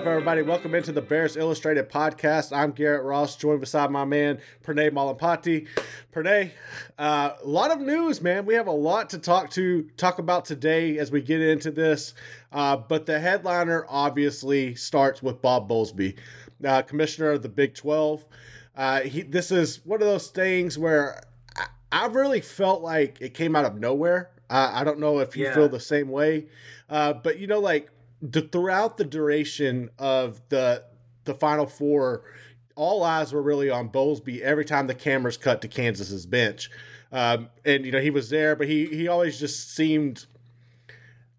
Up, everybody? Welcome into the Bears Illustrated podcast. I'm Garrett Ross, joined beside my man Pranay Malampati. Pranay, uh, a lot of news, man. We have a lot to talk to talk about today as we get into this. Uh, but the headliner obviously starts with Bob Bowlsby, uh, commissioner of the Big 12. Uh, he, this is one of those things where I, I really felt like it came out of nowhere. I don't know if you Yeah. feel the same way, uh, but you know, like throughout the duration of the the Final Four, all eyes were really on Bowlsby every time the cameras cut to Kansas's bench, um, and you know he was there, but he he always just seemed.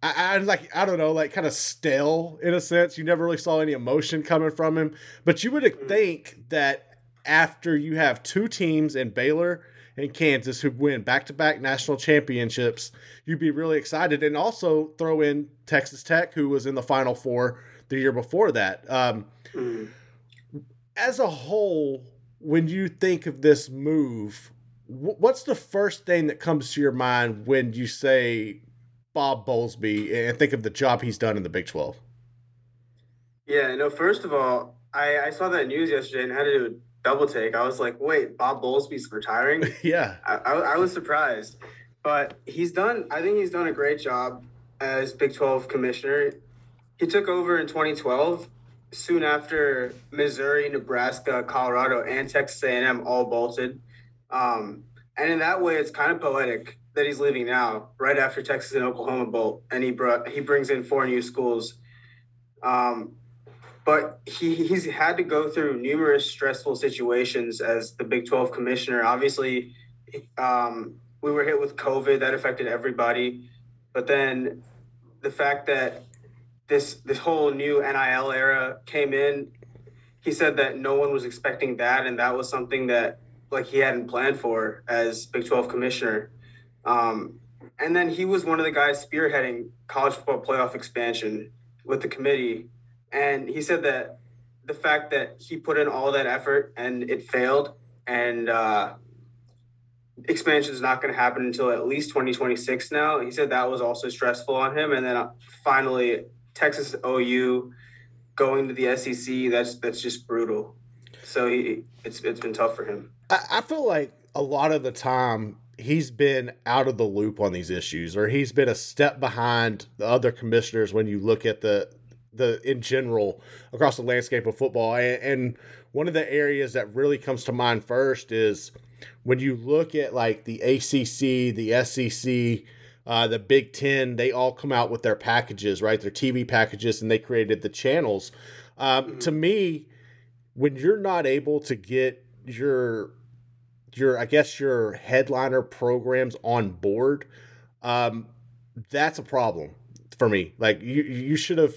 I, I like I don't know, like kind of stale in a sense. You never really saw any emotion coming from him. But you would think that after you have two teams in Baylor and Kansas who win back to back national championships, you'd be really excited. And also throw in Texas Tech, who was in the Final Four the year before that. Um, as a whole, when you think of this move, what's the first thing that comes to your mind when you say Bob Bowlsby and think of the job he's done in the Big 12? Yeah, no, first of all, I, I saw that news yesterday and had to double take. I was like, wait, Bob Bowlsby's retiring? yeah. I, I, I was surprised. But he's done, I think he's done a great job as Big 12 commissioner. He took over in 2012, soon after Missouri, Nebraska, Colorado, and Texas A&M all bolted. Um, and in that way, it's kind of poetic that he's leaving now, right after Texas and Oklahoma bolt, and he brought he brings in four new schools. Um, but he, he's had to go through numerous stressful situations as the Big 12 commissioner. Obviously, um, we were hit with COVID that affected everybody, but then the fact that this this whole new NIL era came in, he said that no one was expecting that, and that was something that like he hadn't planned for as Big 12 commissioner. Um, and then he was one of the guys spearheading college football playoff expansion with the committee. And he said that the fact that he put in all that effort and it failed, and uh, expansion is not going to happen until at least 2026 now. He said that was also stressful on him. And then uh, finally, Texas OU going to the SEC, that's that's just brutal. So he, it's it's been tough for him. I, I feel like a lot of the time he's been out of the loop on these issues, or he's been a step behind the other commissioners when you look at the the in general across the landscape of football. And, and one of the areas that really comes to mind first is when you look at like the ACC, the SEC, uh, the Big Ten, they all come out with their packages, right? Their TV packages, and they created the channels. Um, To me, when you're not able to get your your I guess your headliner programs on board, um, that's a problem for me. Like you you should have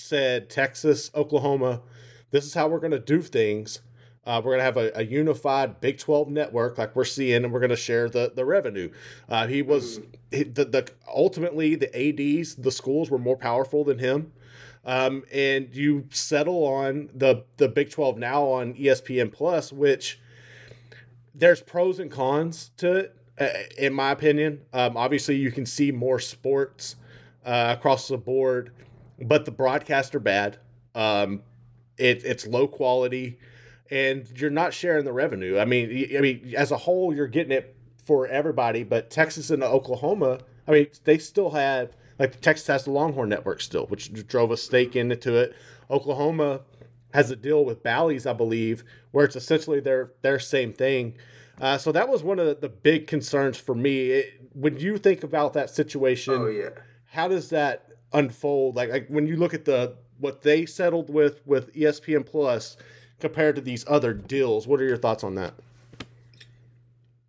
said Texas, Oklahoma, this is how we're going to do things. Uh, we're going to have a, a unified Big 12 network like we're seeing, and we're going to share the, the revenue. Uh, he was he, the, the ultimately the ADs, the schools were more powerful than him. Um, and you settle on the the Big 12 now on ESPN Plus, which there's pros and cons to it, uh, in my opinion. Um, obviously, you can see more sports uh, across the board, but the broadcasts are bad. Um, it, it's low quality, and you're not sharing the revenue. I mean, I mean, as a whole, you're getting it for everybody, but Texas and Oklahoma, I mean, they still have like Texas has the Longhorn Network still, which drove a stake into it. Oklahoma has a deal with Bally's, I believe, where it's essentially their their same thing. Uh, so that was one of the, the big concerns for me. It, when you think about that situation, Oh yeah. how does that unfold? Like, like when you look at the what they settled with with ESPN Plus compared to these other deals, what are your thoughts on that?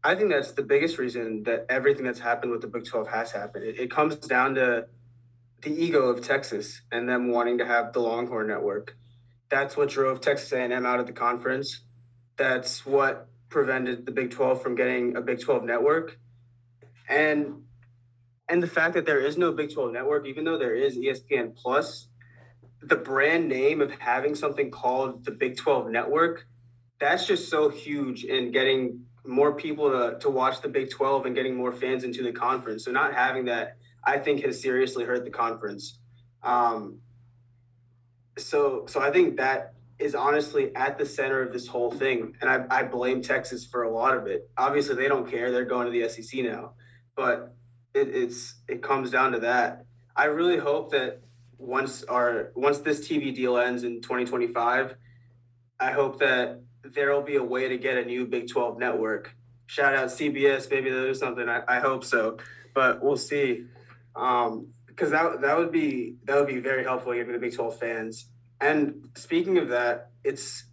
I think that's the biggest reason that everything that's happened with the Big 12 has happened. It, it comes down to the ego of Texas and them wanting to have the Longhorn Network. That's what drove Texas A&M out of the conference. That's what prevented the Big 12 from getting a Big 12 network. And and the fact that there is no Big 12 network, even though there is ESPN Plus, the brand name of having something called the Big 12 network, that's just so huge in getting more people to, to watch the Big 12 and getting more fans into the conference. So not having that, I think, has seriously hurt the conference. Um, so so I think that is honestly at the center of this whole thing, and I, I blame Texas for a lot of it. Obviously, they don't care; they're going to the SEC now, but it, it's it comes down to that. I really hope that once our once this TV deal ends in 2025, I hope that there will be a way to get a new Big 12 network. Shout out CBS, maybe they'll do something. I, I hope so, but we'll see. Um, because that that would be that would be very helpful giving the Big 12 fans. And speaking of that, it's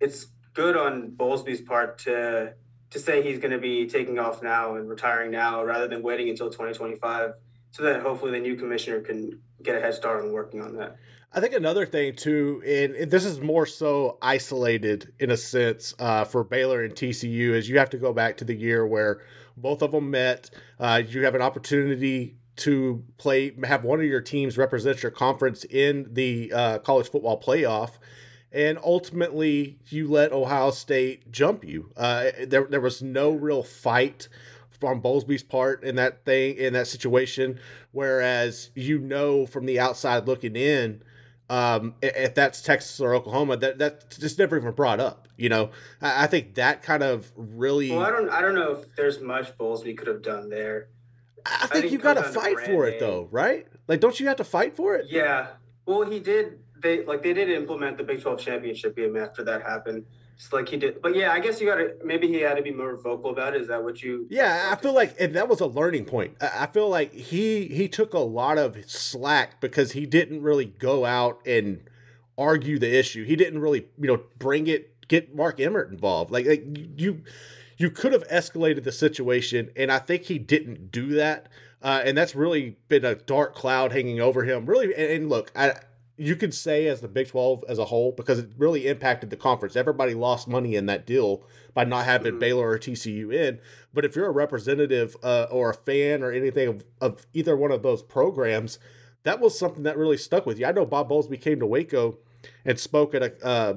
it's good on Bowlsby's part to to say he's going to be taking off now and retiring now rather than waiting until 2025 so that hopefully the new commissioner can get a head start on working on that. I think another thing too, and, this is more so isolated in a sense uh, for Baylor and TCU, is you have to go back to the year where both of them met. Uh, you have an opportunity to play, have one of your teams represent your conference in the uh, college football playoff. And ultimately, you let Ohio State jump you. Uh, there, there was no real fight on Bowlsby's part in that thing in that situation. Whereas you know from the outside looking in, um, if that's Texas or Oklahoma, that that's just never even brought up. You know, I, I think that kind of really. Well, I don't I don't know if there's much Bowlsby could have done there. I think think you got to comes down to fight for it name. though, right? Like, don't you have to fight for it? Yeah. Well, he did. They like they did implement the Big Twelve championship game after that happened. Just like he did. But yeah, I guess you got to. Maybe he had to be more vocal about it. Is that what you? Yeah, I feel like and that was a learning point. I I feel like he he took a lot of slack because he didn't really go out and argue the issue. He didn't really, you know, bring it get Mark Emmert involved. Like, like you you could have escalated the situation and I think he didn't do that. Uh, and that's really been a dark cloud hanging over him. Really and, and look, I you could say as the Big 12 as a whole because it really impacted the conference. Everybody lost money in that deal by not having Baylor or TCU in. But if you're a representative uh, or a fan or anything of, of either one of those programs, that was something that really stuck with you. I know Bob Bowlsby came to Waco and spoke at a uh,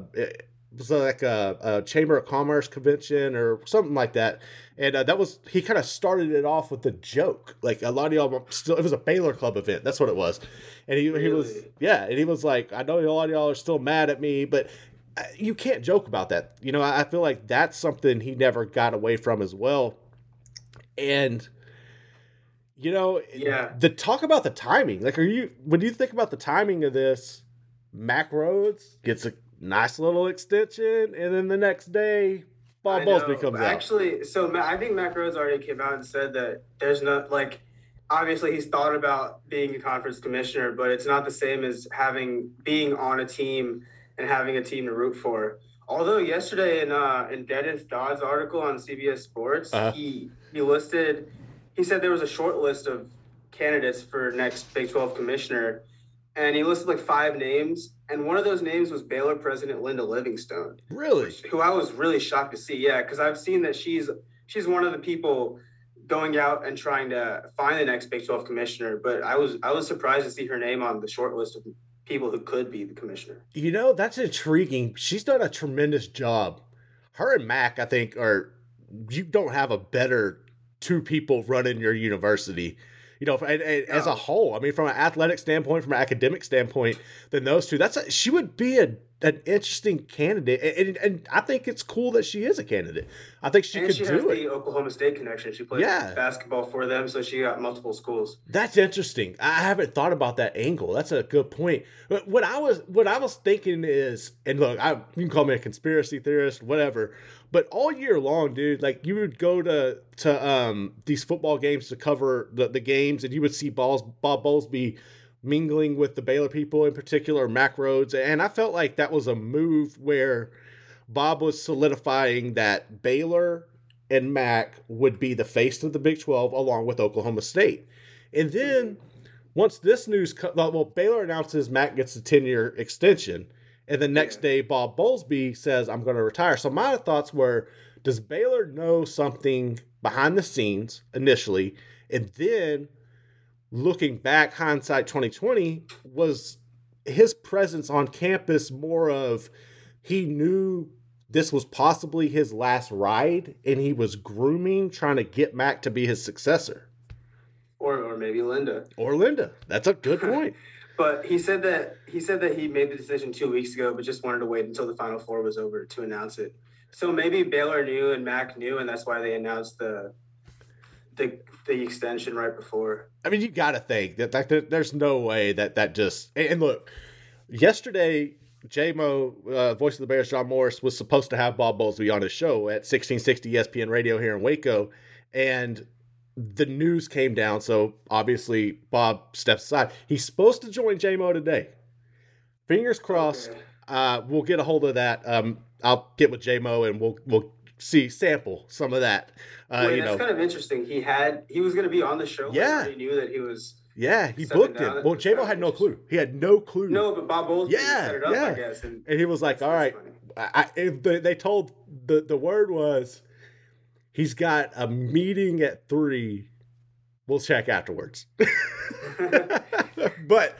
was like a, a Chamber of Commerce convention or something like that, and uh, that was he kind of started it off with a joke. Like a lot of y'all still, it was a Baylor Club event. That's what it was, and he he was yeah, and he was like, I know a lot of y'all are still mad at me, but uh, you can't joke about that. You know, I I feel like that's something he never got away from as well, and. You know, Yeah. the talk about the timing. Like, are you when you think about the timing of this? Mack Rhoades gets a nice little extension, and then the next day, Bob I know. Bowlsby comes out. Actually, so I think Mack Rhoades already came out and said that there's not like. Obviously, he's thought about being a conference commissioner, but it's not the same as having being on a team and having a team to root for. Although yesterday in uh, in Dennis Dodd's article on CBS Sports, Uh-huh. he he listed, he said there was a short list of candidates for next Big Twelve commissioner, and he listed like five names, and one of those names was Baylor president Linda Livingstone Really? who I was really shocked to see. Yeah, because I've seen that she's she's one of the people going out and trying to find the next Big 12 commissioner. But I was I was surprised to see her name on the short list of people who could be the commissioner. You know, that's intriguing. She's done a tremendous job. Her and Mac, I think, are you don't have a better two people running your university. You know, as a whole, I mean, from an athletic standpoint, from an academic standpoint, than those two. That's a, she would be a an interesting candidate, and, and, I think it's cool that she is a candidate. I think she and could she do has it. the Oklahoma State connection. She played Yeah. basketball for them, so she got multiple schools. That's interesting. I haven't thought about that angle. That's a good point. But what I was what I was thinking is, and look, I you can call me a conspiracy theorist, whatever. But all year long, dude, like you would go to to um these football games to cover the, the games, and you would see balls Bob Bowlsby mingling with the Baylor people, in particular Mack Rhoades, and I felt like that was a move where Bob was solidifying that Baylor and Mac would be the face of the Big 12 along with Oklahoma State. And then once this news, co- well, Baylor announces Mac gets a 10 year extension. And the next day, Bob Bowlsby says, I'm going to retire. So my thoughts were does Baylor know something behind the scenes initially? And then looking back, hindsight 2020, was his presence on campus more of he knew this was possibly his last ride and he was grooming, trying to get Mac to be his successor. Or, or maybe Linda. Or Linda. That's a good point. But he said that he said that he made the decision two weeks ago, but just wanted to wait until the Final Four was over to announce it. So maybe Baylor knew and Mac knew, and that's why they announced the the the extension right before. I mean, you got to think that, that, that there's no way that that just. And, look, yesterday, JMO, uh, voice of the Bears, John Morris, was supposed to have Bob Bowlsby on his show at 1660 ESPN Radio here in Waco. And the news came down. So obviously, Bob steps aside. He's supposed to join JMO today. Fingers crossed. Okay. Uh, we'll get a hold of that. Um, I'll get with JMO and we'll we'll see sample some of that. Uh, Wait, that's know, kind of interesting. He had he was going to be on the show. Yeah. he knew that he was. yeah, he booked it. Well, JMO had no clue. He had no clue. No, but Bob Bowles Yeah, set it up, yeah. I guess. And And he was like, "All right." I, I, they, they told the the word was, he's got a meeting at three. We'll check afterwards. but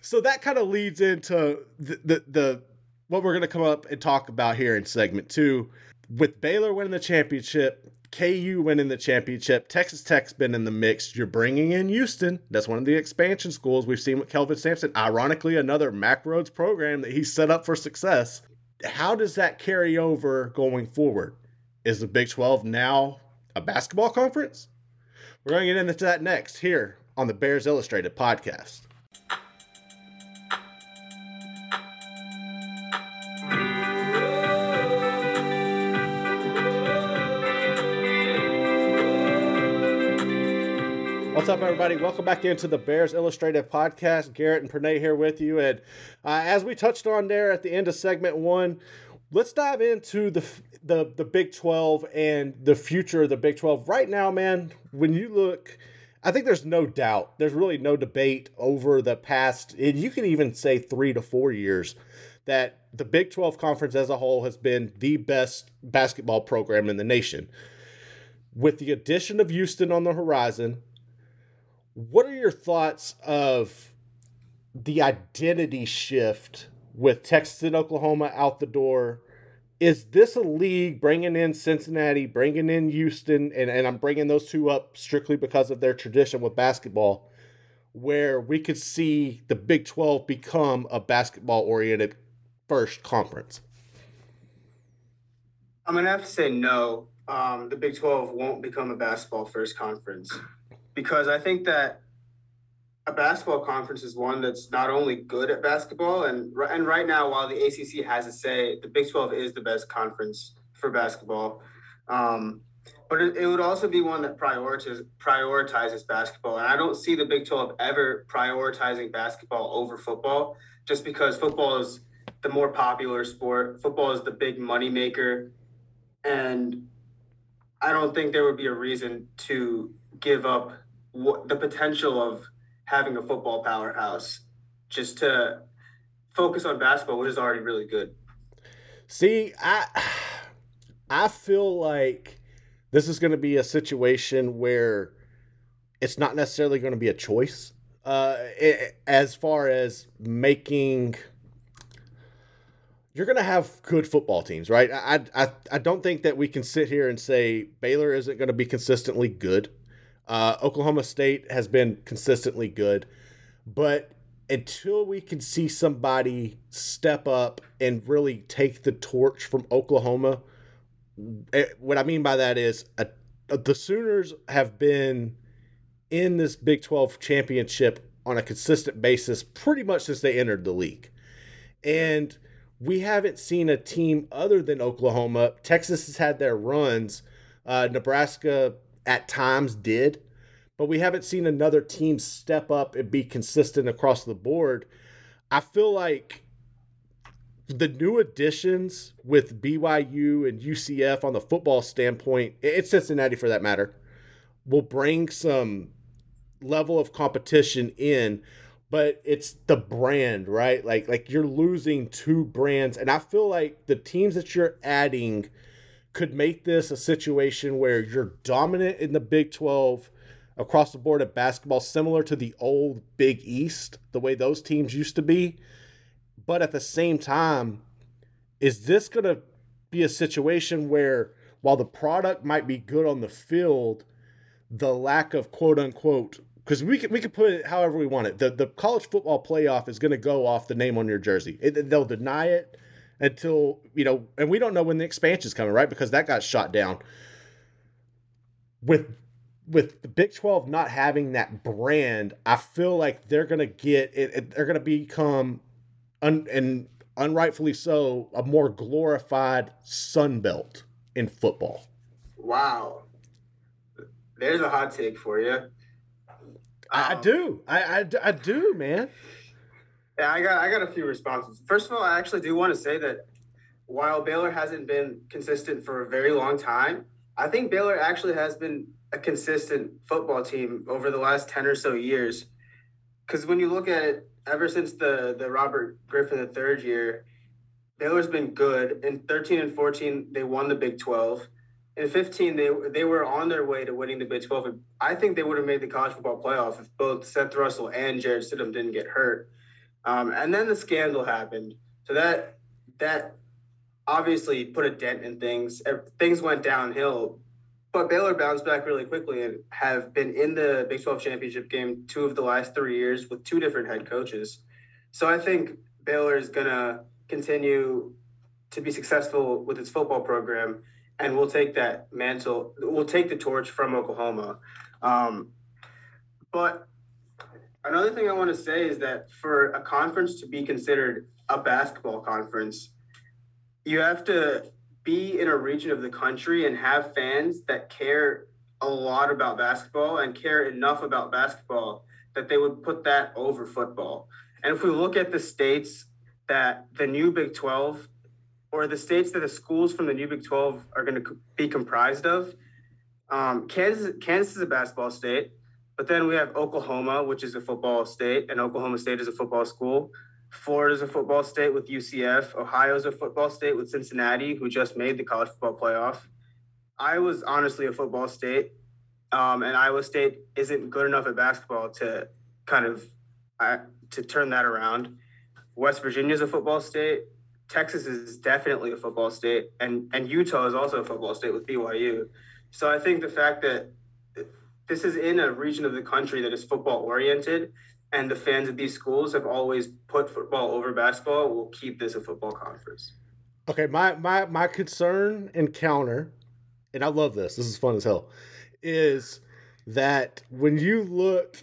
so that kind of leads into the, the the what we're going to come up and talk about here in segment two. With Baylor winning the championship, KU winning the championship, Texas Tech's been in the mix. You're bringing in Houston. That's one of the expansion schools we've seen with Kelvin Sampson. Ironically, another Mack Rhoades program that he set up for success. How does that carry over going forward? Is the Big 12 now a basketball conference? We're going to get into that next here on the Bears Illustrated podcast. What's up, everybody? Welcome back into the Bears Illustrated podcast. Garrett and Pranay here with you. And uh, as we touched on there at the end of segment one, let's dive into the, the the Big 12 and the future of the Big 12. Right now, man, when you look, I think there's no doubt, there's really no debate over the past, and you can even say three to four years, that the Big 12 conference as a whole has been the best basketball program in the nation. With the addition of Houston on the horizon, what are your thoughts of the identity shift with Texas and Oklahoma out the door? Is this a league bringing in Cincinnati, bringing in Houston, and, and I'm bringing those two up strictly because of their tradition with basketball, where we could see the Big 12 become a basketball oriented first conference? I'm gonna have to say no. Um, the Big 12 won't become a basketball first conference because I think that a basketball conference is one that's not only good at basketball and and right now while the ACC has a say, the Big 12 is the best conference for basketball. Um, but it, it would also be one that prioritizes prioritizes basketball, and I don't see the Big 12 ever prioritizing basketball over football, just because football is the more popular sport. Football is the big money maker, and I don't think there would be a reason to give up what the potential of having a football powerhouse just to focus on basketball, which is already really good. See, I I feel like this is going to be a situation where it's not necessarily going to be a choice uh, i as far as making. You're going to have good football teams, right? I, I I don't think that we can sit here and say Baylor isn't going to be consistently good. Uh, Oklahoma State has been consistently good, but until we can see somebody step up and really take the torch from Oklahoma. eh, What I mean by that is a, the Sooners have been in this Big 12 championship on a consistent basis pretty much since they entered the league. And we haven't seen a team other than Oklahoma. Texas has had their runs. Uh, Nebraska at times did, but we haven't seen another team step up and be consistent across the board. I feel like the new additions with BYU and UCF on the football standpoint, it's Cincinnati for that matter, will bring some level of competition in but it's the brand right like like you're losing two brands and i feel like the teams that you're adding could make this a situation where you're dominant in the big 12 across the board at basketball similar to the old big east the way those teams used to be but at the same time is this going to be a situation where while the product might be good on the field the lack of quote unquote because we can we can put it however we want it. The the college football playoff is going to go off the name on your jersey. It, they'll deny it until you know, and we don't know when the expansion's coming, right? Because that got shot down. With with the Big Twelve not having that brand, I feel like they're to get it, it they're to become, un, and unrightfully so, a more glorified Sun Belt in football. Wow. There's a hot take for you. I, I Um, do. I, I, I do, man. Yeah, I got I got a few responses. First of all, I actually do want to say that while Baylor hasn't been consistent for a very long time, I think Baylor actually has been a consistent football team over the last 10 or so years. Cuz when you look at it ever since the the Robert Griffin the third year, Baylor's been good. In 13 and 14, they won the Big 12. In 15, they they were on their way to winning the Big 12. I think they would have made the college football playoff if both Seth Russell and Jarrett Stidham didn't get hurt. Um, and then the scandal happened. So that that obviously put a dent in things. Things went downhill, but Baylor bounced back really quickly and have been in the Big 12 championship game two of the last three years with two different head coaches. So I think Baylor is gonna continue to be successful with its football program, and we'll take that mantle. We'll take the torch from Oklahoma. Um, but Another thing I want to say is that for a conference to be considered a basketball conference, you have to be in a region of the country and have fans that care a lot about basketball and care enough about basketball that they would put that over football. And if we look at the states that the new Big 12 or the states that the schools from the new Big 12 are going to be comprised of, um, Kansas, Kansas is a basketball state. But then we have Oklahoma, which is a football state, and Oklahoma State is a football school. Florida is a football state with UCF. Ohio is a football state with Cincinnati, who just made the college football playoff. Iowa's honestly a football state, um, and Iowa State isn't good enough at basketball to kind of uh, to turn that around. West Virginia is a football state. Texas is definitely a football state, and and Utah is also a football state with BYU. So I think the fact that this is in a region of the country that is football oriented and the fans of these schools have always put football over basketball We'll keep this a football conference Okay, my my my concern and counter, and I love this. This is fun as hell. Is that when you look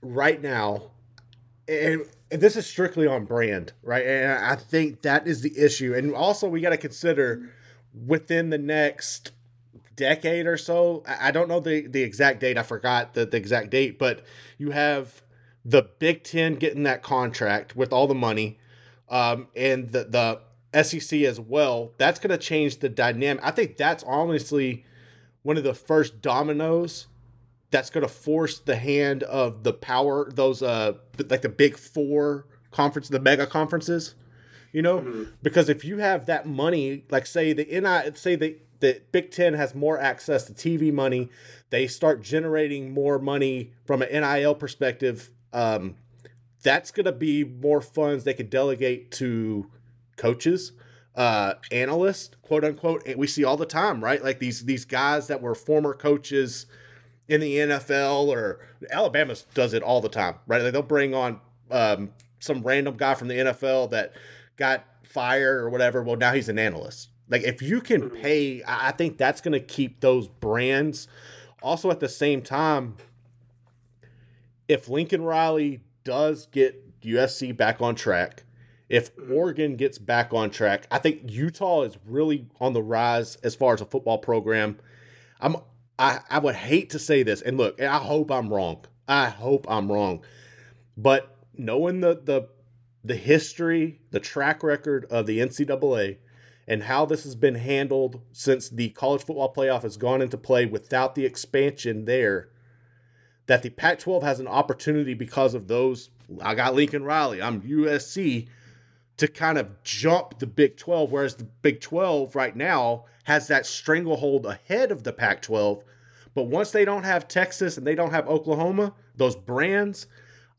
right now, and, and this is strictly on brand, right? And I think that is the issue. And also, we got to consider within the next decade or so. I don't know the the exact date. I forgot the, the exact date, but you have the Big Ten getting that contract with all the money, um, and the the SEC as well. That's going to change the dynamic. I think that's honestly one of the first dominoes that's going to force the hand of the power those uh like the big four conference the mega conferences you know because if you have that money like say the NI say the the Big Ten has more access to TV money, they start generating more money from an NIL perspective. Um, that's going to be more funds they could delegate to coaches, uh, analysts, quote unquote. And we see all the time, right? Like these these guys that were former coaches in the NFL or Alabama does it all the time, right? Like they'll bring on um, some random guy from the NFL that got fired or whatever. Well, now he's an analyst. Like if you can Mm-hmm. pay, I I think that's going to keep those brands. Also, at the same time, if Lincoln Riley does get USC back on track, if Oregon gets back on track, I think Utah is really on the rise as far as a football program. I'm I, I would hate to say this, and look, I hope I'm wrong. I hope I'm wrong. But knowing the the the history, the track record of the NCAA, and how this has been handled since the college football playoff has gone into play without the expansion there, that the Pac 12 has an opportunity because of those. I got Lincoln Riley, I'm USC, to kind of jump the Big 12, whereas the Big 12 right now has that stranglehold ahead of the Pac 12. But once they don't have Texas and they don't have Oklahoma, those brands,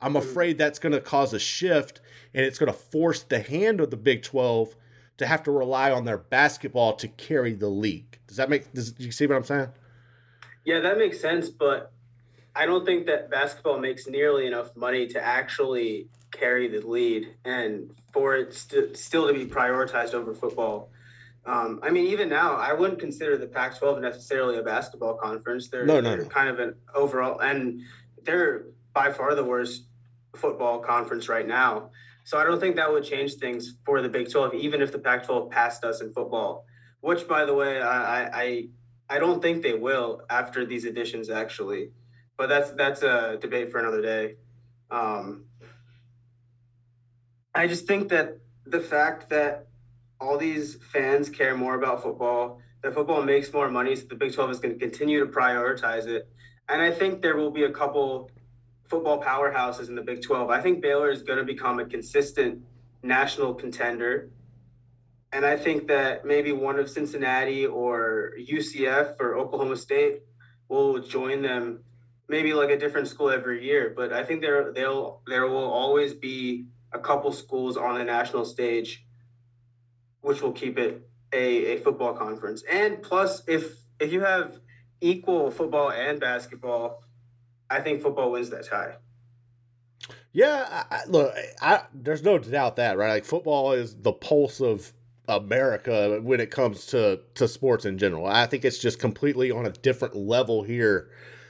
I'm afraid that's going to cause a shift and it's going to force the hand of the Big 12 to have to rely on their basketball to carry the league. Does that make does you see what I'm saying? Yeah, that makes sense, but I don't think that basketball makes nearly enough money to actually carry the lead and for it st- still to be prioritized over football. Um, I mean, even now, I wouldn't consider the Pac 12 necessarily a basketball conference. They're, No, no, they're no. kind of an overall, and they're by far the worst football conference right now. So I don't think that would change things for the Big 12, even if the Pac 12 passed us in football, which, by the way, I, I, I don't think they will after these additions, actually. But that's that's a debate for another day. Um, I just think that the fact that all these fans care more about football, that football makes more money, so the Big 12 is going to continue to prioritize it. And I think there will be a couple football powerhouses in the Big 12. I think Baylor is going to become a consistent national contender. And I think that maybe one of Cincinnati or UCF or Oklahoma State will join them, maybe like a different school every year. But I think there they'll there will always be a couple schools on the national stage, which will keep it a, a football conference. And plus, if if you have equal football and basketball, I think football wins that tie. Yeah, I, look, I, there's no doubt that right. Like football is the pulse of America when it comes to to sports in general. I think it's just completely on a different level here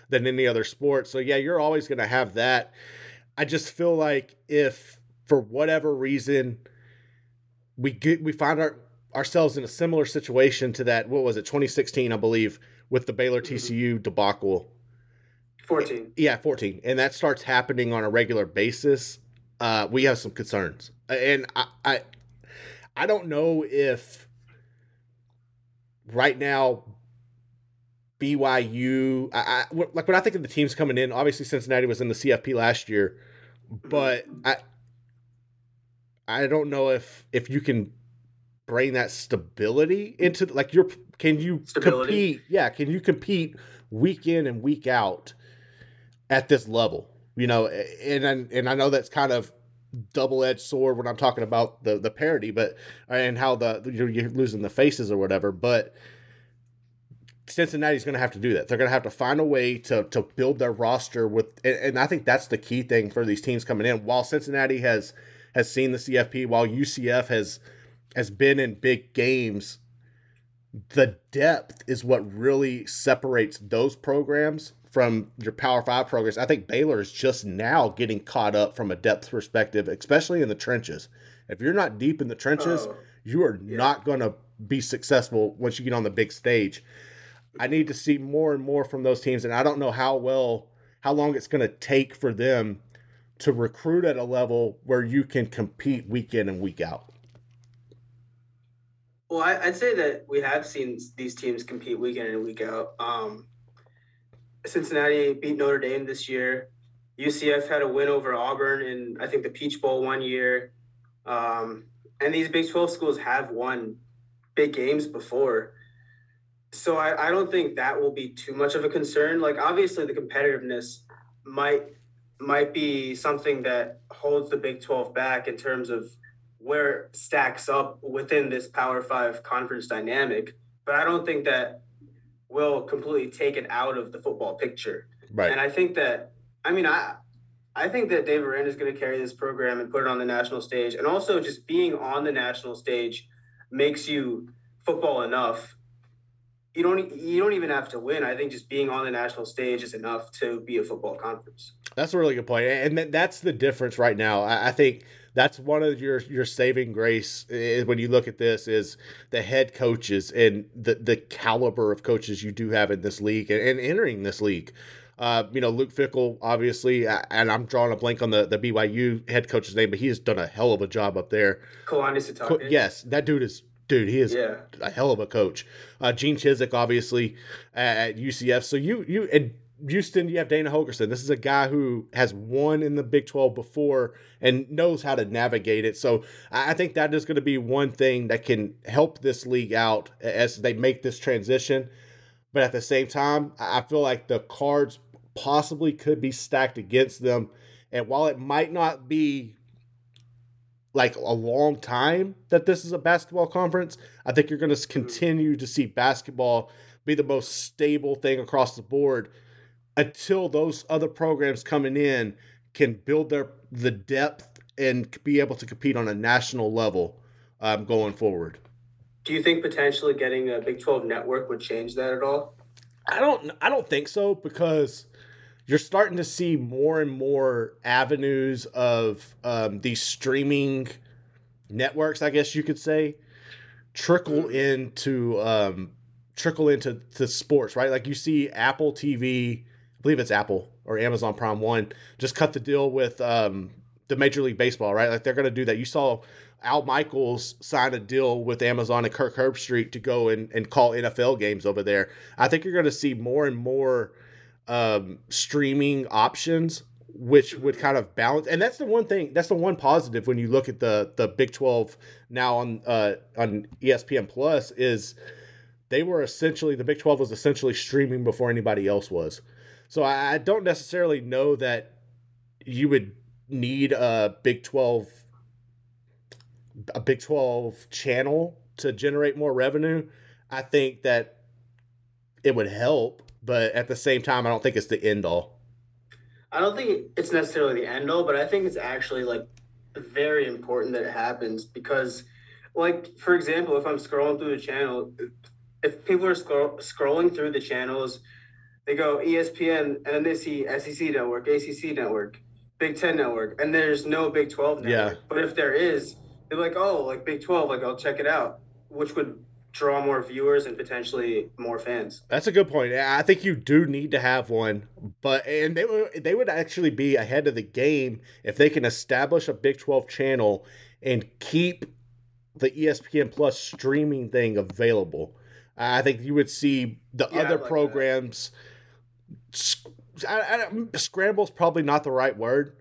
than any other sport. So yeah, you're always going to have that. I just feel like if for whatever reason we get we find our ourselves in a similar situation to that what was it 2016 I believe with the Baylor mm-hmm. TCU debacle 14. yeah, 14. And that starts happening on a regular basis. Uh, we have some concerns. And I, I I don't know if right now BYU I, I like when I think of the teams coming in, obviously Cincinnati was in the CFP last year, but I I don't know if if you can bring that stability into like your can you Stability? compete yeah can you compete week in and week out at this level you know and and, i know that's kind of double-edged sword when i'm talking about the the parody but uh, and how the you're, you're losing the faces or whatever but cincinnati's going to have to do that. They're going to have to find a way to to build their roster with and, and i think that's the key thing for these teams coming in. While cincinnati has has seen the cfp while ucf has has been in big games the depth is what really separates those programs from your Power Five programs. I think Baylor is just now getting caught up from a depth perspective, especially in the trenches. If you're not deep in the trenches, Oh, you are not going to be successful once you get on the big stage. I need to see more and more from those teams, and I don't know how well, how long it's going to take for them to recruit at a level where you can compete week in and week out. Well, I, I'd say that we have seen these teams compete week in and week out. Um, Cincinnati beat Notre Dame this year. UCF had a win over Auburn in, I think, the Peach Bowl one year. Um, and these Big 12 schools have won big games before. So I, I don't think that will be too much of a concern. Like, obviously, the competitiveness might might be something that holds the Big 12 back in terms of where it stacks up within this Power Five conference dynamic. But I don't think that will completely take it out of the football picture. Right. And I think that, I mean, I I think that Dave Aranda is going to carry this program and put it on the national stage. And also, just being on the national stage makes you football enough. You don't you don't even have to win. I think just being on the national stage is enough to be a football conference. That's a really good point, and that's the difference right now. I, think that's one of your your saving grace is when you look at this is the head coaches and the the caliber of coaches you do have in this league and, and entering this league. Uh, you know, Luke Fickell, obviously, and I'm drawing a blank on the, the BYU head coach's name, but he has done a hell of a job up there. Kalani Sitake. Yes, that dude is dude. He is yeah. a hell of a coach. Uh, Gene Chizik, obviously, at UCF. So you you and Houston, you have Dana Holgorsen. This is a guy who has won in the Big 12 before and knows how to navigate it. So I think that is going to be one thing that can help this league out as they make this transition. But at the same time, I feel like the cards possibly could be stacked against them. And while it might not be like a long time that this is a basketball conference, I think you're going to continue to see basketball be the most stable thing across the board until those other programs coming in can build their the depth and be able to compete on a national level um, going forward. Do you think potentially getting a Big 12 network would change that at all? I don't I don't think so because you're starting to see more and more avenues of um, these streaming networks, I guess you could say, trickle into um, trickle into to sports, right? Like you see Apple TV, believe it's Apple or Amazon Prime One, just cut the deal with um, the Major League Baseball, right? Like they're going to do that. You saw Al Michaels sign a deal with Amazon and Kirk Herbstreit to go and, and call NFL games over there. I think you're going to see more and more um, streaming options, which would kind of balance. And that's the one thing. That's the one positive when you look at the the Big Twelve now on uh, on ESPN Plus is they were essentially the Big Twelve was essentially streaming before anybody else was. So I, I don't necessarily know that you would need a Big Twelve a Big Twelve channel to generate more revenue. I think that it would help but at the same time, I don't think it's the end all. I don't think it's necessarily the end all, but I think it's actually like very important that it happens because, like, for example, if I'm scrolling through the channel, if people are scroll- scrolling through the channels, they go ESPN and then they see SEC network, ACC network, Big Ten network, and there's no Big 12 network. Yeah. But if there is, they're like, oh, like Big 12, like I'll check it out, which would draw more viewers and potentially more fans. That's a good point. I think you do need to have one, but and they would they would actually be ahead of the game if they can establish a Big 12 channel and keep the ESPN Plus streaming thing available. I think you would see the yeah, other like programs. I, I, scramble's probably not the right word,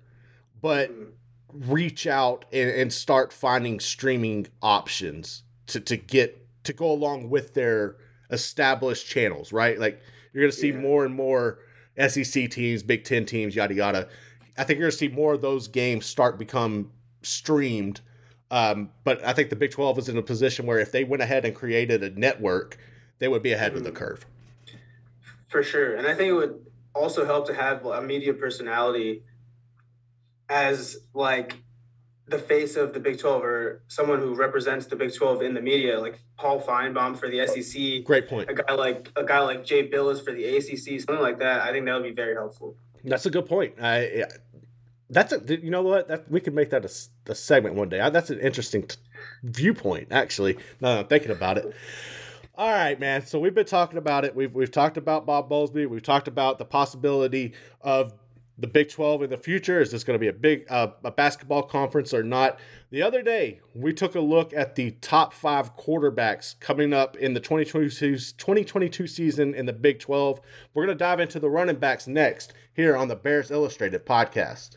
but mm. reach out and, and start finding streaming options to, to get to go along with their established channels, right? Like you're going to see yeah. more and more SEC teams, Big Ten teams, yada yada. I think you're going to see more of those games start become streamed. Um, but I think the Big 12 is in a position where if they went ahead and created a network, they would be ahead mm-hmm. of the mm-hmm. curve. For sure. And I think it would also help to have a media personality as like the face of the Big 12 or someone who represents the Big 12 in the media, like Paul Finebaum for the SEC. Great point. A guy like a guy like Jay Bilas for the ACC, something like that. I think that would be very helpful. That's a good point. I, that's a you know what that we could make that a, a segment one day. I, that's an interesting t- viewpoint, actually. Now I'm thinking about it. All right, man. So we've been talking about it. We've we've talked about Bob Bowlsby. We've talked about the possibility of the Big 12 in the future? Is this going to be a big uh, a basketball conference or not? The other day, we took a look at the top five quarterbacks coming up in the 2022, 2022 season in the Big 12. We're going to dive into the running backs next here on the Bears Illustrated podcast.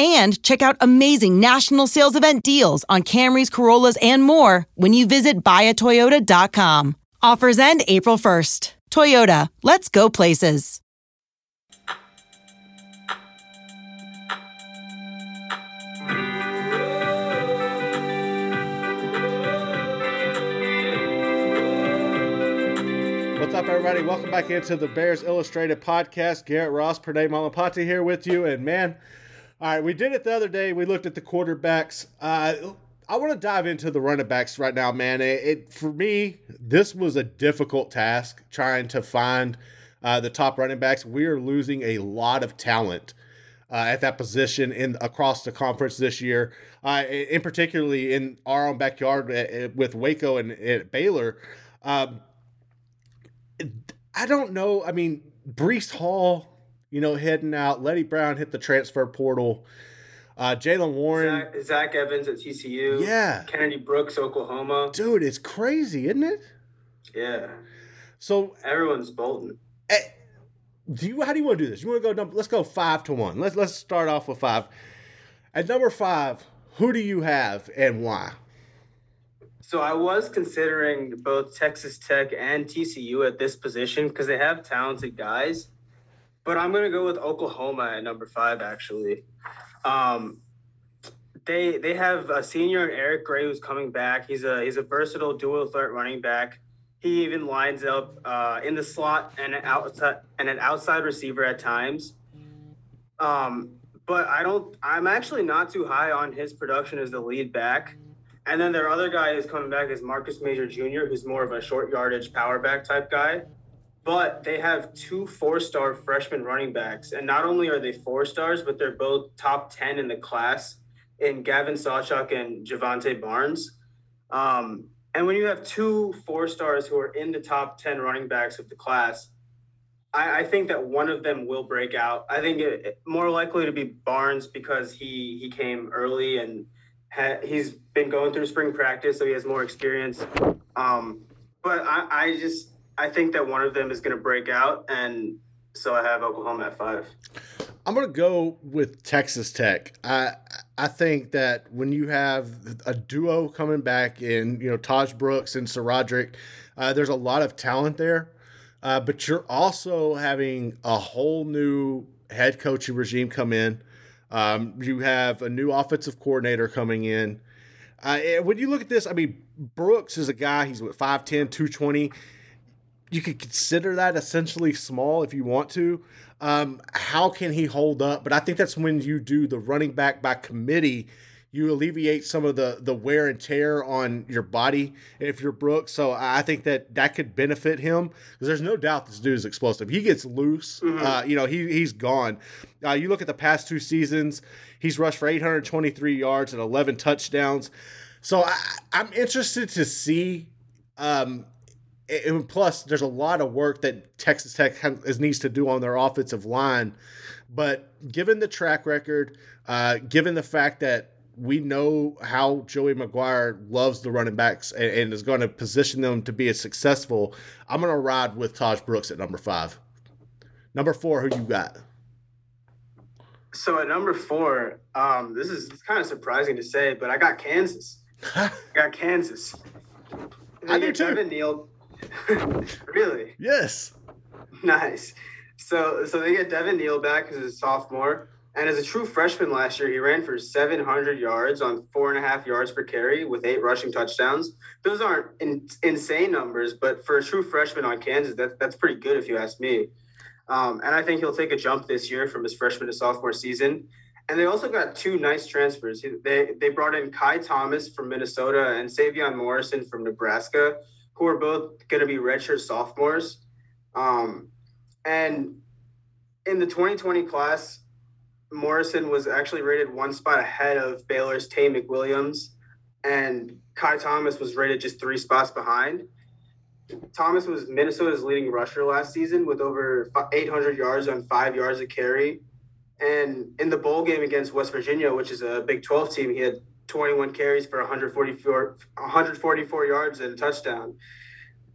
and check out amazing national sales event deals on Camrys, Corollas, and more when you visit buyatoyota.com. Offers end April 1st. Toyota, let's go places. What's up, everybody? Welcome back into the Bears Illustrated podcast. Garrett Ross, Pranay Malapati here with you. And man, all right, we did it the other day. We looked at the quarterbacks. Uh, I want to dive into the running backs right now, man. It, it for me, this was a difficult task trying to find uh, the top running backs. We are losing a lot of talent uh, at that position in across the conference this year. Uh, in particularly in our own backyard uh, with Waco and, and Baylor. Um, I don't know. I mean, Breece Hall, you know, heading out. LD Brown hit the transfer portal. Uh, Jaylen Warren. Zach, Zach Evans at TCU. Yeah. Kennedy Brooks, Oklahoma. Dude, it's crazy, isn't it? Yeah. So everyone's bolting. Eh, do you? How do you want to do this? You want to go? Number, let's go five to one. Let's let's start off with five. At number five, who do you have and why? So I was considering both Texas Tech and TCU at this position because they have talented guys, but I'm gonna go with Oklahoma at number five. Actually, um, they they have a senior Eric Gray who's coming back. He's a he's a versatile dual threat running back. He even lines up uh, in the slot and an outside and an outside receiver at times. Um, but I don't. I'm actually not too high on his production as the lead back. And then their other guy is coming back is Marcus Major Jr., who's more of a short yardage power back type guy. But they have two four star freshman running backs. And not only are they four stars, but they're both top 10 in the class in Gavin Sawchuk and Jovantae Barnes. Um, and when you have two four stars who are in the top 10 running backs of the class, I, I think that one of them will break out. I think it, it, more likely to be Barnes because he he came early and ha, he's been going through spring practice, so he has more experience. Um, but I, I just I think that one of them is going to break out, and so I have Oklahoma at five. I'm going to go with Texas Tech. I I think that when you have a duo coming back in, you know, Taj Brooks and SaRodorick, uh, there's a lot of talent there. Uh, but you're also having a whole new head coaching regime come in. Um, you have a new offensive coordinator coming in. Uh, when you look at this, I mean, Brooks is a guy, he's what, 5'10, 220. You could consider that essentially small if you want to. Um, how can he hold up? But I think that's when you do the running back by committee you alleviate some of the the wear and tear on your body if you're Brooks. So I think that that could benefit him because there's no doubt this dude is explosive. He gets loose, mm-hmm. uh, you know, he he's gone. Uh, you look at the past two seasons, he's rushed for 823 yards and 11 touchdowns. So I, am interested to see. Um, and plus, there's a lot of work that Texas Tech has, needs to do on their offensive line. But given the track record, uh, given the fact that we know how Joey McGuire loves the running backs and, and is going to position them to be as successful. I'm going to ride with Taj Brooks at number five. Number four, who you got? So at number four, um, this is kind of surprising to say, but I got Kansas. I got Kansas. I do too. Devin Neal. really? Yes. Nice. So so they get Devin Neal back as a sophomore. And as a true freshman last year, he ran for 700 yards on four and a half yards per carry with eight rushing touchdowns. Those aren't in, insane numbers, but for a true freshman on Kansas, that, that's pretty good if you ask me. Um, and I think he'll take a jump this year from his freshman to sophomore season. And they also got two nice transfers. They, they brought in Ky Thomas from Minnesota and Sevion Morrison from Nebraska, who are both going to be redshirt sophomores. Um, and in the 2020 class, Morrison was actually rated one spot ahead of Baylor's Taye McWilliams, and Ky Thomas was rated just three spots behind. Thomas was Minnesota's leading rusher last season with over 800 yards on five yards of carry. And in the bowl game against West Virginia, which is a Big 12 team, he had 21 carries for 144, 144 yards and a touchdown.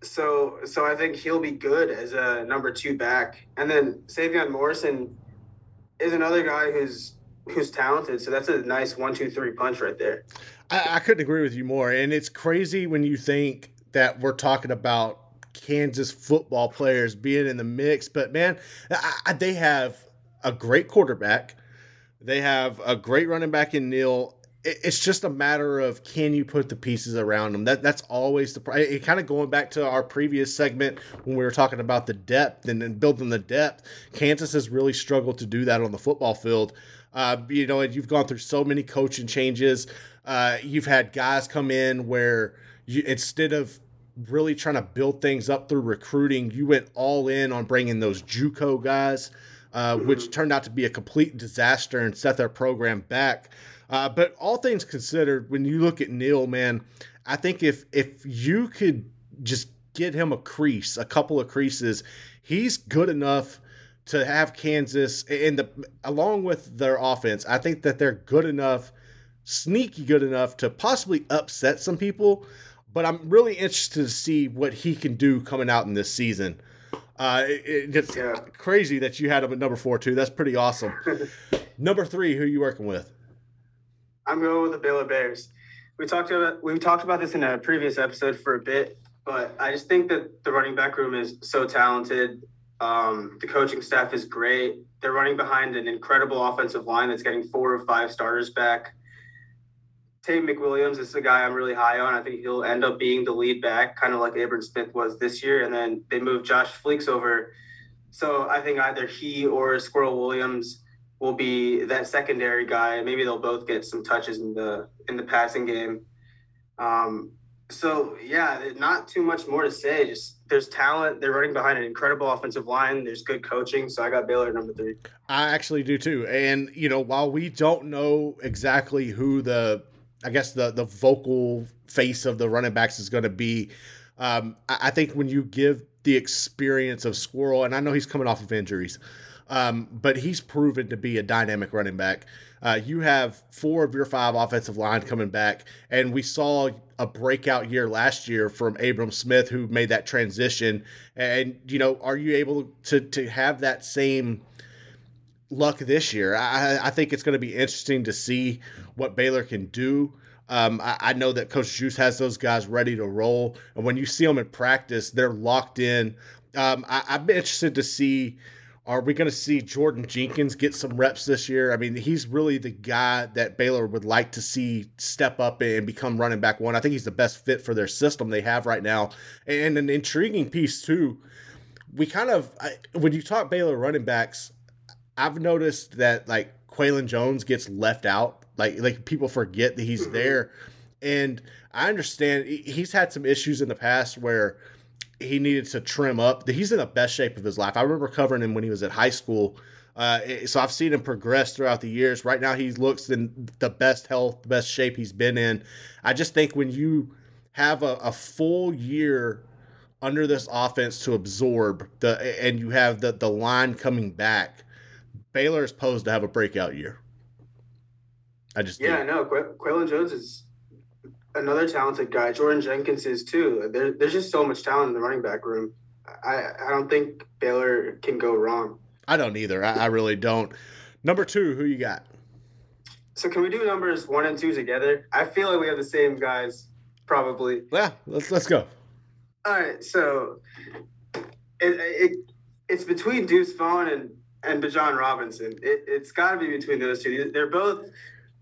So, so I think he'll be good as a number two back. And then Sevion Morrison is another guy who's who's talented. So that's a nice one, two, three punch right there. I, I couldn't agree with you more. And it's crazy when you think that we're talking about Kansas football players being in the mix. But man, I, they have a great quarterback. They have a great running back in Neal. It's just a matter of can you put the pieces around them. That that's always the it kind of going back to our previous segment when we were talking about the depth and, and building the depth. Kansas has really struggled to do that on the football field. Uh, you know, you've gone through so many coaching changes. Uh, you've had guys come in where you, instead of really trying to build things up through recruiting. You went all in on bringing those JUCO guys, uh, which mm-hmm. turned out to be a complete disaster and set their program back. Uh, but all things considered, when you look at Neal, man, I think if if you could just get him a crease, a couple of creases, he's good enough to have Kansas and the along with their offense. I think that they're good enough, sneaky good enough to possibly upset some people but I'm really interested to see what he can do coming out in this season. Uh, it, it's yeah. crazy that you had him at number four too. That's pretty awesome. number three, who are you working with? I'm going with the Baylor Bears. We talked about we talked about this in a previous episode for a bit, but I just think that the running back room is so talented. Um, the coaching staff is great. They're running behind an incredible offensive line that's getting four or five starters back. Tate McWilliams is the guy I'm really high on. I think he'll end up being the lead back, kind of like Abram Smith was this year. And then they moved Josh Fleeks over. So I think either he or Squirrel Williams will be that secondary guy. Maybe they'll both get some touches in the in the passing game. Um, so yeah, not too much more to say. Just there's talent. They're running behind an incredible offensive line. There's good coaching. So I got Baylor number three. I actually do too. And you know, while we don't know exactly who the I guess the the vocal face of the running backs is going to be. Um, I, I, think when you give the experience of Squirrel, and I know he's coming off of injuries, um, but he's proven to be a dynamic running back. Uh, you have four of your five offensive line coming back, and we saw a breakout year last year from Abram Smith, who made that transition. And you know, are you able to to have that same luck this year. I, I think it's going to be interesting to see what Baylor can do. Um, I, I, know that Coach Juice has those guys ready to roll, and when you see them in practice, they're locked in. Um, I, I'm interested to see. Are we going to see Jordan Jenkins get some reps this year? I mean, he's really the guy that Baylor would like to see step up and become running back one. I think he's the best fit for their system they have right now. And an intriguing piece, too. We kind of, when you talk Baylor running backs, I've noticed that like Qualan Jones gets left out. Like like people forget that he's mm-hmm. there. And I understand he's had some issues in the past where he needed to trim up. He's in the best shape of his life. I remember covering him when he was at high school. Uh, so I've seen him progress throughout the years. Right now, he looks in the best health, the best shape he's been in. I just think when you have a, a full year under this offense to absorb the, and you have the the line coming back, Baylor is posed to have a breakout year. I just yeah, no. Qu- Qualan Jones is another talented guy. Jordan Jenkins is too. There, there's just so much talent in the running back room. I, I don't think Baylor can go wrong. I don't either. I, I really don't. Number two, who you got? So can we do numbers one and two together? I feel like we have the same guys, probably. Yeah, let's let's go. All right, so it, it it's between Deuce Vaughn and and Bijan Robinson. It, it's got to be between those two. They're both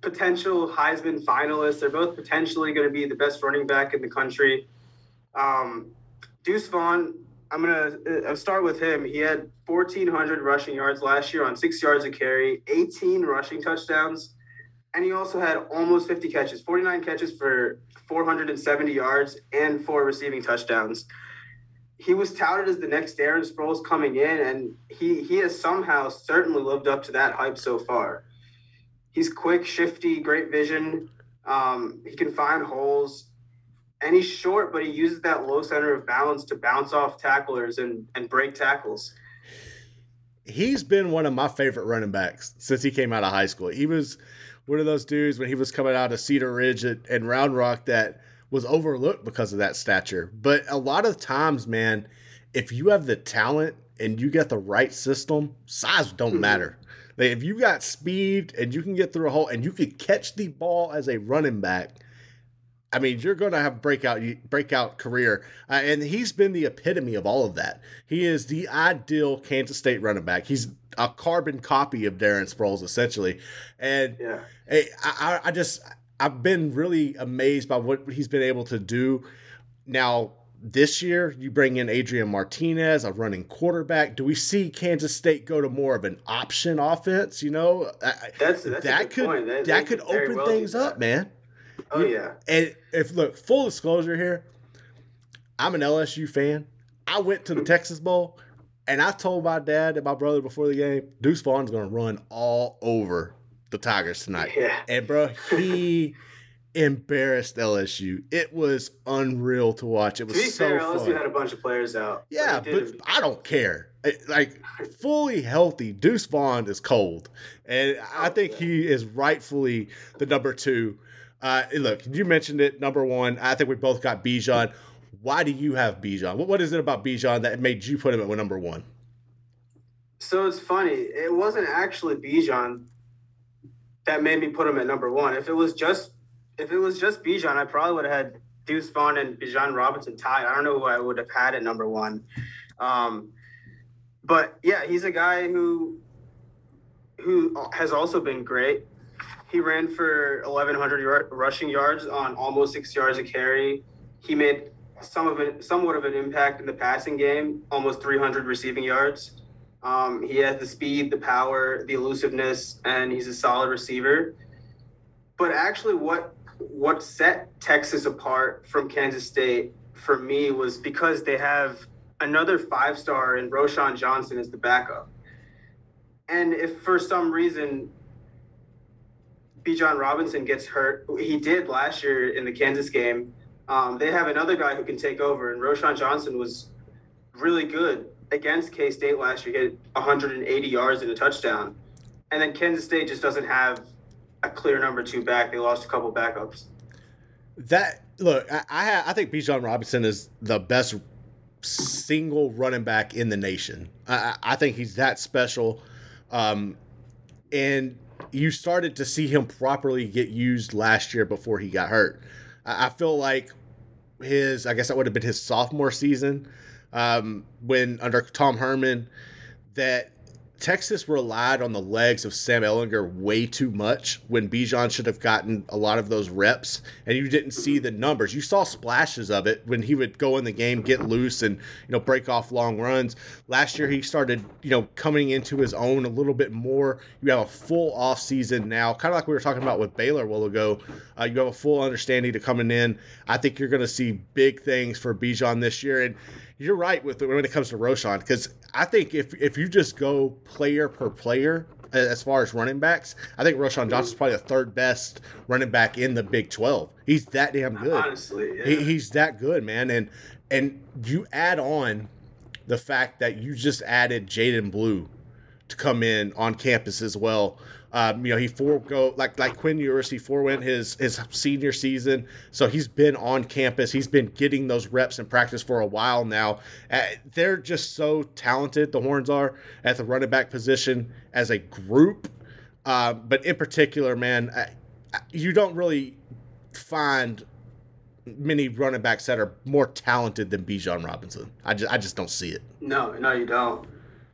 potential Heisman finalists. They're both potentially going to be the best running back in the country. Um, Deuce Vaughn, I'm gonna uh, start with him. He had 1,400 rushing yards last year on six yards a carry, 18 rushing touchdowns, and he also had almost 50 catches, 49 catches for 470 yards and four receiving touchdowns. He was touted as the next Darren Sproles coming in, and he he has somehow certainly lived up to that hype so far. He's quick, shifty, great vision. Um, he can find holes, and he's short, but he uses that low center of balance to bounce off tacklers and and break tackles. He's been one of my favorite running backs since he came out of high school. He was one of those dudes when he was coming out of Cedar Ridge and, and Round Rock that was overlooked because of that stature. But a lot of times, man, if you have the talent and you get the right system, size don't mm-hmm. matter. Like if you got speed and you can get through a hole and you can catch the ball as a running back, I mean, you're going to have breakout breakout career, uh, and he's been the epitome of all of that. He is the ideal Kansas State running back. He's a carbon copy of Darren Sproles, essentially, and yeah. I, I just I've been really amazed by what he's been able to do. Now, this year, you bring in Adrian Martinez, a running quarterback. Do we see Kansas State go to more of an option offense? You know, that's, that's that could that, that could open well things up, man. Oh yeah. And if look, full disclosure here, I'm an LSU fan. I went to the Texas Bowl, and I told my dad and my brother before the game, Deuce Vaughn's going to run all over the Tigers tonight. Yeah. And bro, he embarrassed LSU. It was unreal to watch. It was to be so fair, fun. LSU had a bunch of players out. Yeah, but, but I don't care. Like fully healthy, Deuce Vaughn is cold, and I think he is rightfully the number two. Uh, look, you mentioned it. Number one, I think we both got Bijan. Why do you have Bijan? What, what is it about Bijan that made you put him at number one? So it's funny. It wasn't actually Bijan that made me put him at number one. If it was just if it was just Bijan, I probably would have had Deuce Vaughn and Bijan Robinson tied. I don't know who I would have had at number one. Um, but yeah, he's a guy who who has also been great. He ran for 1,100 rushing yards on almost six yards a carry. He made some of it, somewhat of an impact in the passing game, almost 300 receiving yards. Um, he has the speed, the power, the elusiveness, and he's a solid receiver. But actually, what what set Texas apart from Kansas State for me was because they have another five star in Roschon Johnson as the backup. And if for some reason Bijan Robinson gets hurt, he did last year in the Kansas game. Um, they have another guy who can take over, and Roschon Johnson was really good against K State last year. He had 180 yards and a touchdown. And then Kansas State just doesn't have a clear number two back. They lost a couple backups. That look, I I, I think Bijan Robinson is the best single running back in the nation. I, I think he's that special. Um, and you started to see him properly get used last year before he got hurt. I, I feel like his, I guess that would have been his sophomore season um, when under Tom Herman that Texas relied on the legs of Sam Ehlinger way too much when Bijan should have gotten a lot of those reps, and you didn't see the numbers. You saw splashes of it when he would go in the game, get loose, and you know break off long runs. Last year he started you know coming into his own a little bit more. You have a full off season now, kind of like we were talking about with Baylor a while ago. Uh, you have a full understanding to coming in. I think you're going to see big things for Bijan this year, and you're right with when it comes to Roschon because I think if if you just go player per player as far as running backs, I think Roschon Johnson's probably the third best running back in the Big Twelve. He's that damn good. Honestly, yeah. he, he's that good, man. And and you add on the fact that you just added Jaydon Blue to come in on campus as well. Um, you know, he forego like like Quinn Ewers, he forewent his his senior season, so he's been on campus. He's been getting those reps in practice for a while now. Uh, they're just so talented. The Horns are at the running back position as a group, uh, but in particular, man, you don't really find many running backs that are more talented than Bijan Robinson. I just I just don't see it. No, no, you don't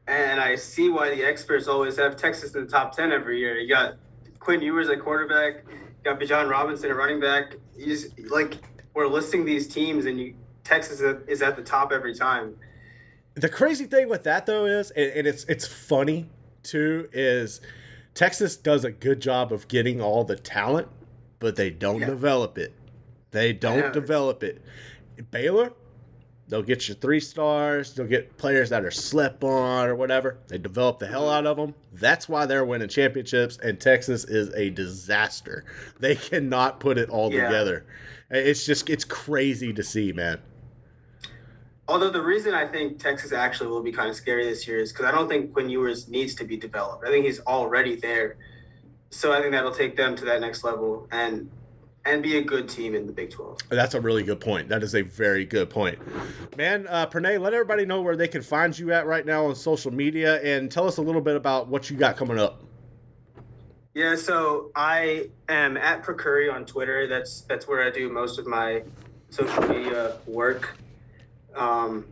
and I see why the experts always have Texas in the top ten every year. You got Quinn Ewers at quarterback, you got Bijan Robinson at running back. He's like we're listing these teams, and you Texas is at the top every time. The crazy thing with that though is, and it's it's funny too, is Texas does a good job of getting all the talent, but they don't yeah. develop it. They don't yeah. develop it. Baylor, They'll get you three stars. They'll get players that are slip on or whatever. They develop the hell out of them. That's why they're winning championships. And Texas is a disaster. They cannot put it all yeah. together. It's just it's crazy to see, man. Although the reason I think Texas actually will be kind of scary this year is because I don't think Quinn Ewers needs to be developed. I think he's already there. So I think that'll take them to that next level. And and be a good team in the Big 12. That's a really good point. That is a very good point. Man, uh, Pranay, let everybody know where they can find you at right now on social media and tell us a little bit about what you got coming up. Yeah, so I am at Procurry on Twitter. That's that's where I do most of my social media work. Um,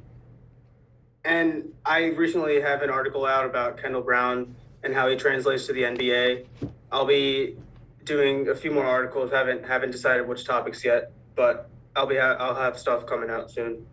and I recently have an article out about Kendall Brown and how he translates to the NBA. I'll be doing a few more articles. haven't haven't decided which topics yet, but I'll be I'll have stuff coming out soon.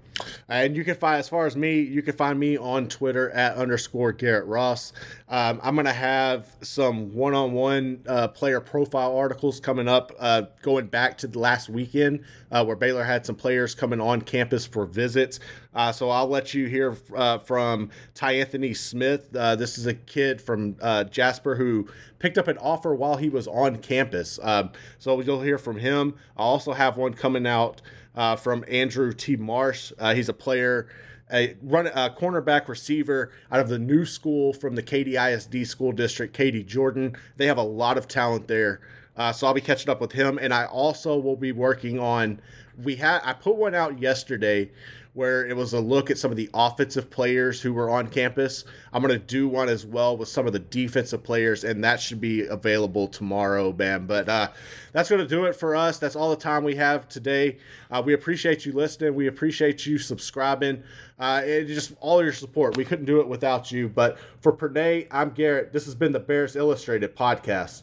And you can find, as far as me, you can find me on Twitter at underscore Garrett Ross. Um, I'm going to have some one on one player profile articles coming up, uh, going back to the last weekend uh, where Baylor had some players coming on campus for visits. Uh, so I'll let you hear uh, from Ty Anthony Smith. Uh, this is a kid from uh, Jasper who picked up an offer while he was on campus. Um, so you'll hear from him. I also have one coming out uh, from Andrew T. Marsh. Uh, he's a player, a run a cornerback receiver out of the new school from the Katy ISD school district, Katy Jordan. They have a lot of talent there. Uh, so I'll be catching up with him, and I also will be working on. We had I put one out yesterday where it was a look at some of the offensive players who were on campus. I'm going to do one as well with some of the defensive players, and that should be available tomorrow, man. But uh, that's going to do it for us. That's all the time we have today. Uh, we appreciate you listening. We appreciate you subscribing. Uh, and just all your support. We couldn't do it without you. But for Pranay, I'm Garrett. This has been the Bears Illustrated podcast.